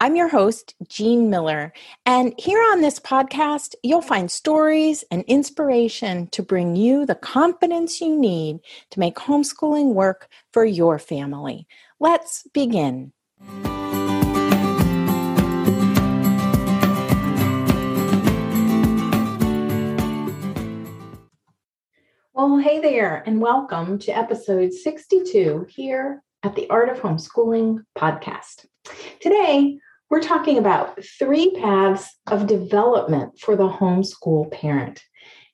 I'm your host, Jean Miller, and here on this podcast, you'll find stories and inspiration to bring you the confidence you need to make homeschooling work for your family. Let's begin. Well, hey there, and welcome to episode 62 here at the Art of Homeschooling podcast. Today, we're talking about three paths of development for the homeschool parent.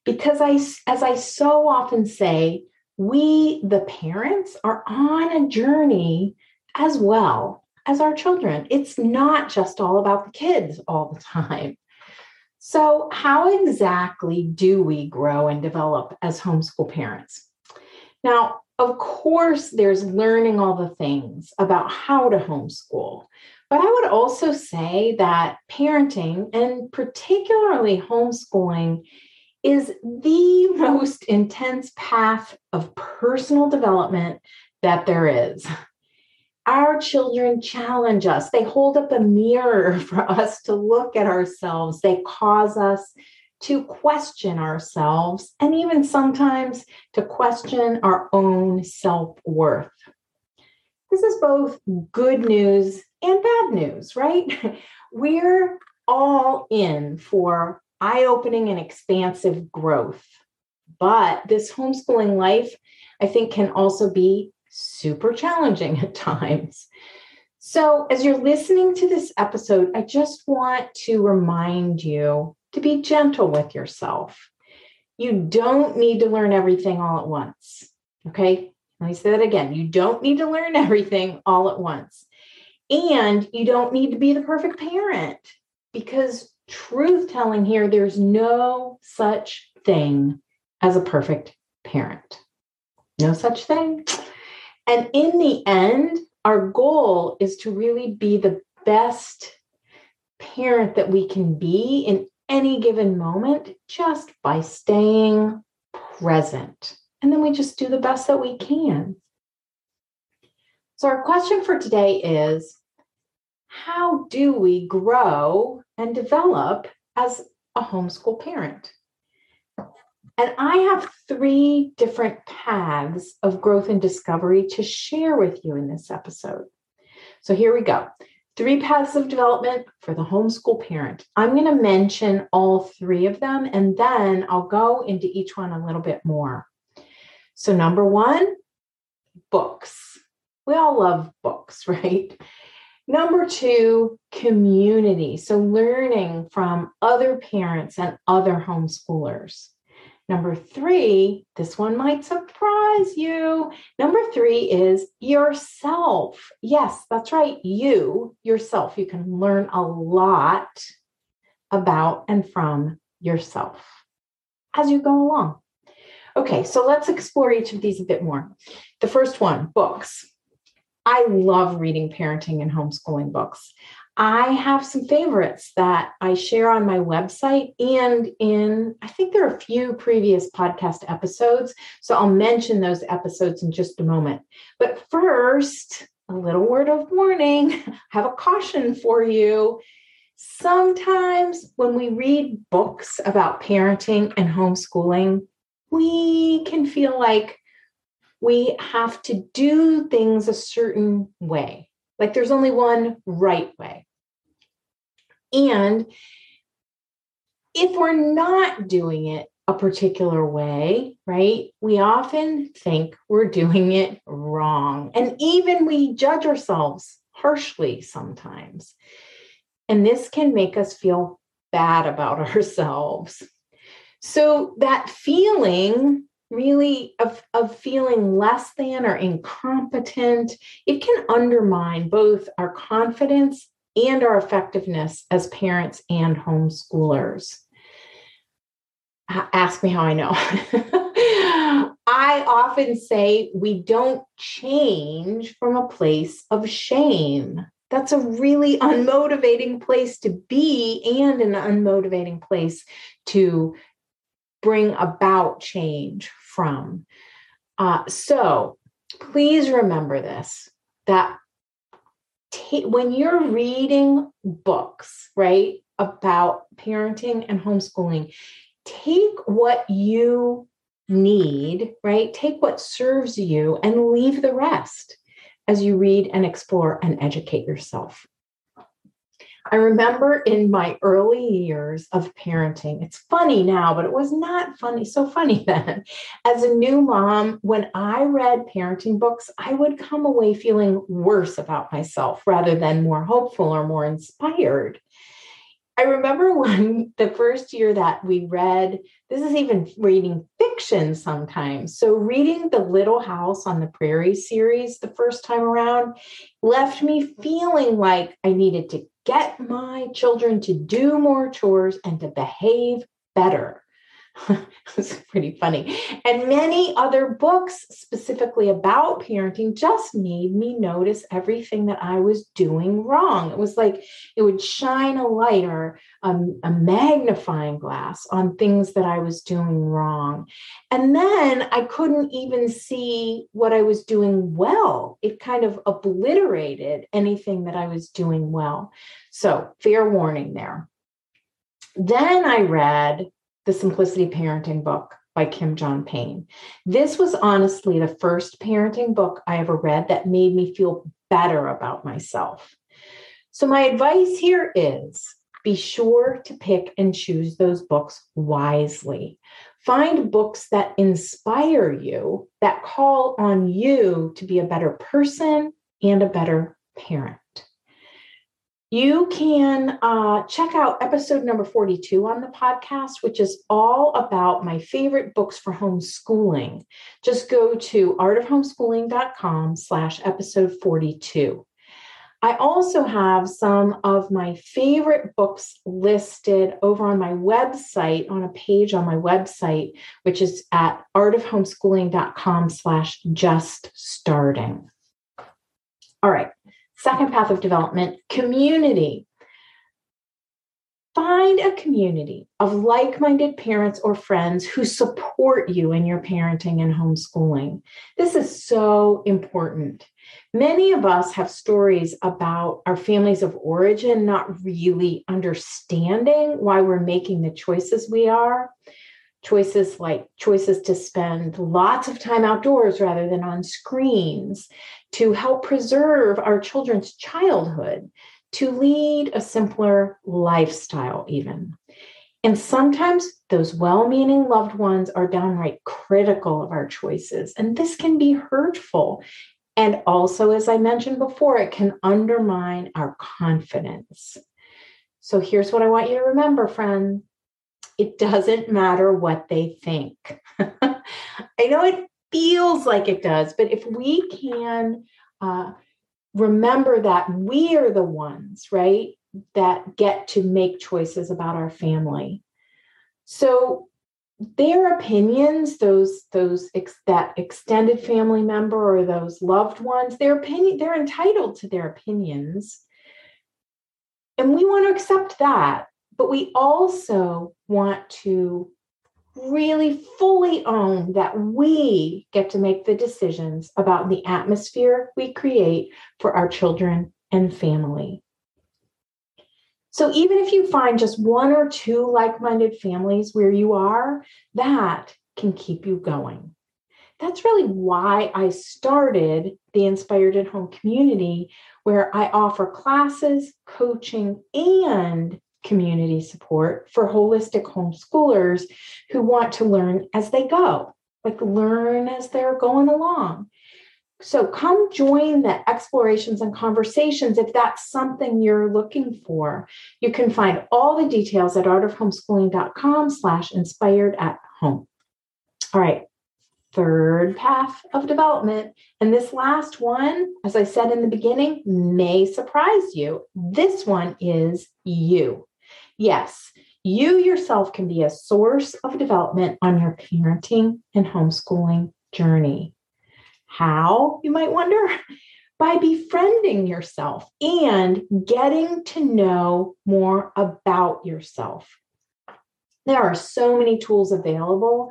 Because I, as I so often say, we, the parents, are on a journey as well as our children. It's not just all about the kids all the time. So, how exactly do we grow and develop as homeschool parents? Now, of course, there's learning all the things about how to homeschool. But I would also say that parenting and particularly homeschooling is the most intense path of personal development that there is. Our children challenge us. They hold up a mirror for us to look at ourselves. They cause us to question ourselves and even sometimes to question our own self worth. This is both good news and bad news, right? We're all in for eye opening and expansive growth. But this homeschooling life, I think, can also be super challenging at times. So, as you're listening to this episode, I just want to remind you to be gentle with yourself. You don't need to learn everything all at once. Okay. Let me say that again. You don't need to learn everything all at once. And you don't need to be the perfect parent because truth telling here, there's no such thing as a perfect parent. No such thing. And in the end, our goal is to really be the best parent that we can be in any given moment just by staying present. And then we just do the best that we can. So, our question for today is How do we grow and develop as a homeschool parent? And I have three different paths of growth and discovery to share with you in this episode. So, here we go. Three paths of development for the homeschool parent. I'm going to mention all three of them and then I'll go into each one a little bit more. So, number one, books we all love books, right? Number two, community. So, learning from other parents and other homeschoolers. Number three, this one might surprise you. Number three is yourself. Yes, that's right. You, yourself. You can learn a lot about and from yourself as you go along. Okay, so let's explore each of these a bit more. The first one books. I love reading parenting and homeschooling books. I have some favorites that I share on my website and in, I think there are a few previous podcast episodes. So I'll mention those episodes in just a moment. But first, a little word of warning I have a caution for you. Sometimes when we read books about parenting and homeschooling, we can feel like we have to do things a certain way. Like there's only one right way. And if we're not doing it a particular way, right, we often think we're doing it wrong. And even we judge ourselves harshly sometimes. And this can make us feel bad about ourselves. So that feeling really of, of feeling less than or incompetent, it can undermine both our confidence and our effectiveness as parents and homeschoolers. Ask me how I know. I often say we don't change from a place of shame. That's a really unmotivating place to be and an unmotivating place to bring about change from. Uh, so please remember this that t- when you're reading books, right, about parenting and homeschooling, take what you need, right? Take what serves you and leave the rest as you read and explore and educate yourself. I remember in my early years of parenting, it's funny now, but it was not funny, so funny then. As a new mom, when I read parenting books, I would come away feeling worse about myself rather than more hopeful or more inspired. I remember when the first year that we read, this is even reading fiction sometimes. So, reading The Little House on the Prairie series the first time around left me feeling like I needed to get my children to do more chores and to behave better. it's pretty funny. And many other books specifically about parenting just made me notice everything that I was doing wrong. It was like it would shine a light or a, a magnifying glass on things that I was doing wrong. And then I couldn't even see what I was doing well. It kind of obliterated anything that I was doing well. So, fair warning there. Then I read the Simplicity Parenting book by Kim John Payne. This was honestly the first parenting book I ever read that made me feel better about myself. So, my advice here is be sure to pick and choose those books wisely. Find books that inspire you, that call on you to be a better person and a better parent. You can uh, check out episode number 42 on the podcast, which is all about my favorite books for homeschooling. Just go to artofhomeschooling.com slash episode 42. I also have some of my favorite books listed over on my website on a page on my website, which is at artofhomeschooling.com slash just starting. All right. Second path of development, community. Find a community of like minded parents or friends who support you in your parenting and homeschooling. This is so important. Many of us have stories about our families of origin not really understanding why we're making the choices we are choices like choices to spend lots of time outdoors rather than on screens, to help preserve our children's childhood, to lead a simpler lifestyle, even. And sometimes those well meaning loved ones are downright critical of our choices, and this can be hurtful. And also, as I mentioned before, it can undermine our confidence. So here's what I want you to remember, friend it doesn't matter what they think. I know it feels like it does, but if we can uh, remember that we are the ones, right, that get to make choices about our family. So their opinions those those ex, that extended family member or those loved ones their opinion they're entitled to their opinions and we want to accept that, but we also want to really fully own that we get to make the decisions about the atmosphere we create for our children and family. So, even if you find just one or two like minded families where you are, that can keep you going. That's really why I started the Inspired at Home community, where I offer classes, coaching, and community support for holistic homeschoolers who want to learn as they go, like learn as they're going along. So come join the explorations and conversations if that's something you're looking for. You can find all the details at artofhomeschooling.com slash inspired at home. All right, third path of development. And this last one, as I said in the beginning, may surprise you. This one is you. Yes, you yourself can be a source of development on your parenting and homeschooling journey. How, you might wonder? By befriending yourself and getting to know more about yourself. There are so many tools available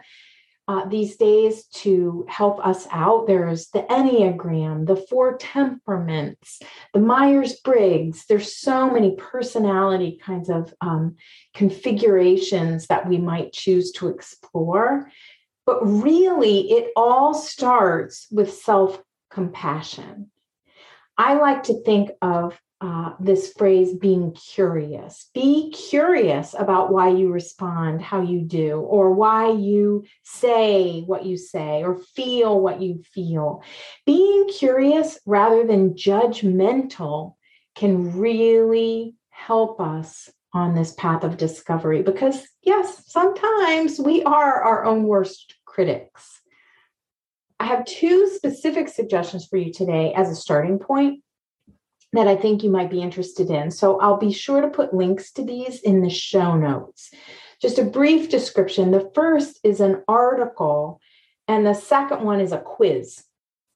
uh, these days to help us out. There's the Enneagram, the four temperaments, the Myers Briggs. There's so many personality kinds of um, configurations that we might choose to explore. But really, it all starts with self compassion. I like to think of uh, this phrase being curious. Be curious about why you respond how you do, or why you say what you say, or feel what you feel. Being curious rather than judgmental can really help us on this path of discovery because, yes, sometimes we are our own worst critics. I have two specific suggestions for you today as a starting point that I think you might be interested in. So I'll be sure to put links to these in the show notes. Just a brief description. The first is an article, and the second one is a quiz,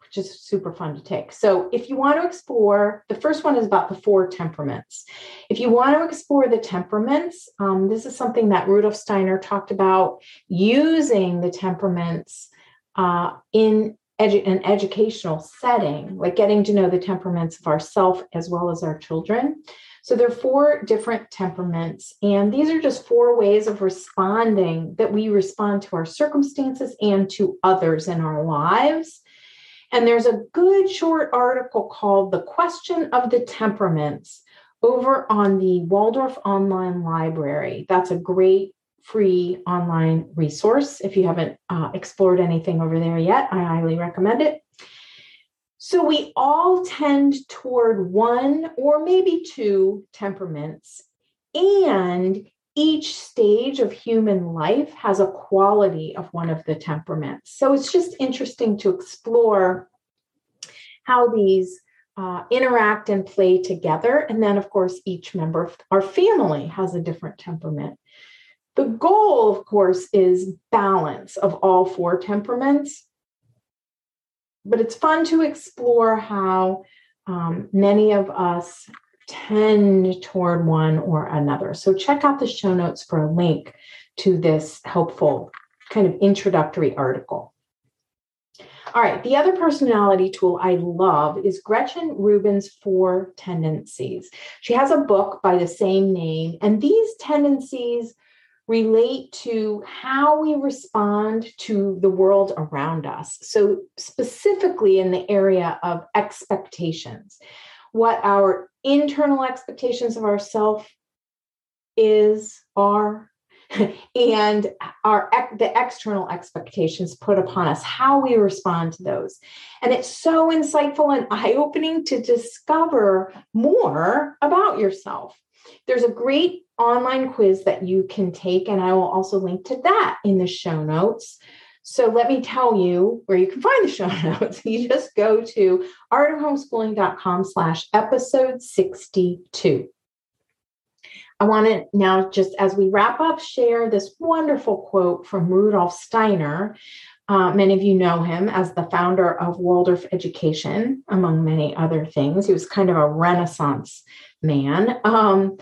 which is super fun to take. So if you want to explore, the first one is about the four temperaments. If you want to explore the temperaments, um, this is something that Rudolf Steiner talked about using the temperaments uh, in edu- an educational setting, like getting to know the temperaments of ourself as well as our children. So there are four different temperaments, and these are just four ways of responding that we respond to our circumstances and to others in our lives. And there's a good short article called The Question of the Temperaments over on the Waldorf Online Library. That's a great free online resource. If you haven't uh, explored anything over there yet, I highly recommend it. So, we all tend toward one or maybe two temperaments, and each stage of human life has a quality of one of the temperaments. So, it's just interesting to explore how these uh, interact and play together. And then, of course, each member of our family has a different temperament. The goal, of course, is balance of all four temperaments. But it's fun to explore how um, many of us tend toward one or another. So check out the show notes for a link to this helpful kind of introductory article. All right, the other personality tool I love is Gretchen Rubin's Four Tendencies. She has a book by the same name, and these tendencies relate to how we respond to the world around us. So, specifically in the area of expectations, what our internal expectations of ourselves is, are, and our the external expectations put upon us how we respond to those and it's so insightful and eye-opening to discover more about yourself there's a great online quiz that you can take, and I will also link to that in the show notes. So let me tell you where you can find the show notes. You just go to artofhomeschooling.com slash episode 62. I want to now, just as we wrap up, share this wonderful quote from Rudolf Steiner. Uh, many of you know him as the founder of Waldorf Education, among many other things. He was kind of a Renaissance man. Um,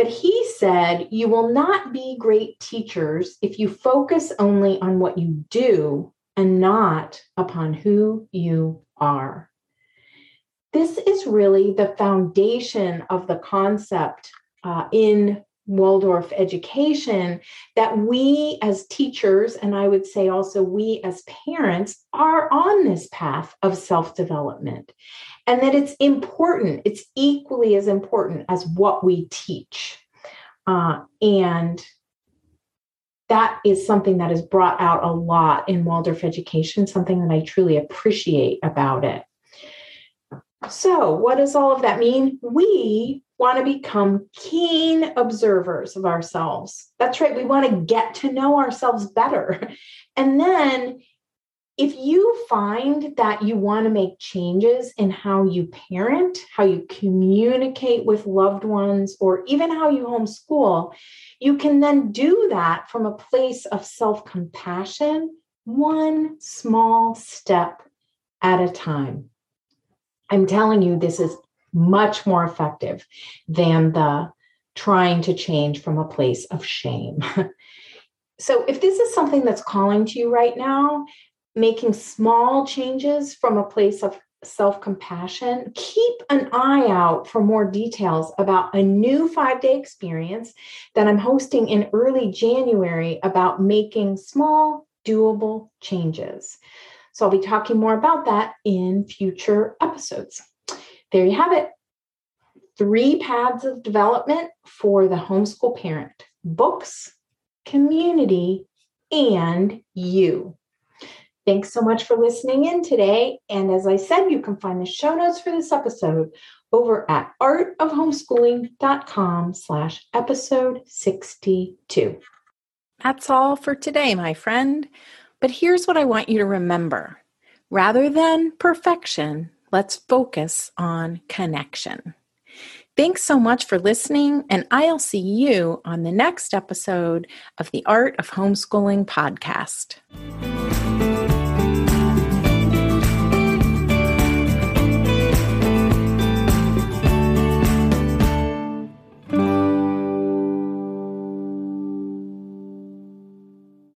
but he said, You will not be great teachers if you focus only on what you do and not upon who you are. This is really the foundation of the concept uh, in Waldorf education that we as teachers, and I would say also we as parents, are on this path of self development. And that it's important, it's equally as important as what we teach. Uh, and that is something that is brought out a lot in Waldorf education, something that I truly appreciate about it. So, what does all of that mean? We want to become keen observers of ourselves. That's right. We want to get to know ourselves better. And then, if you find that you want to make changes in how you parent, how you communicate with loved ones, or even how you homeschool, you can then do that from a place of self compassion, one small step at a time. I'm telling you, this is much more effective than the trying to change from a place of shame. so, if this is something that's calling to you right now, making small changes from a place of self compassion, keep an eye out for more details about a new five day experience that I'm hosting in early January about making small, doable changes. So I'll be talking more about that in future episodes. There you have it. Three paths of development for the homeschool parent books, community, and you. Thanks so much for listening in today. And as I said, you can find the show notes for this episode over at artofhomeschooling.com slash episode 62. That's all for today, my friend. But here's what I want you to remember rather than perfection, let's focus on connection. Thanks so much for listening, and I'll see you on the next episode of the Art of Homeschooling podcast.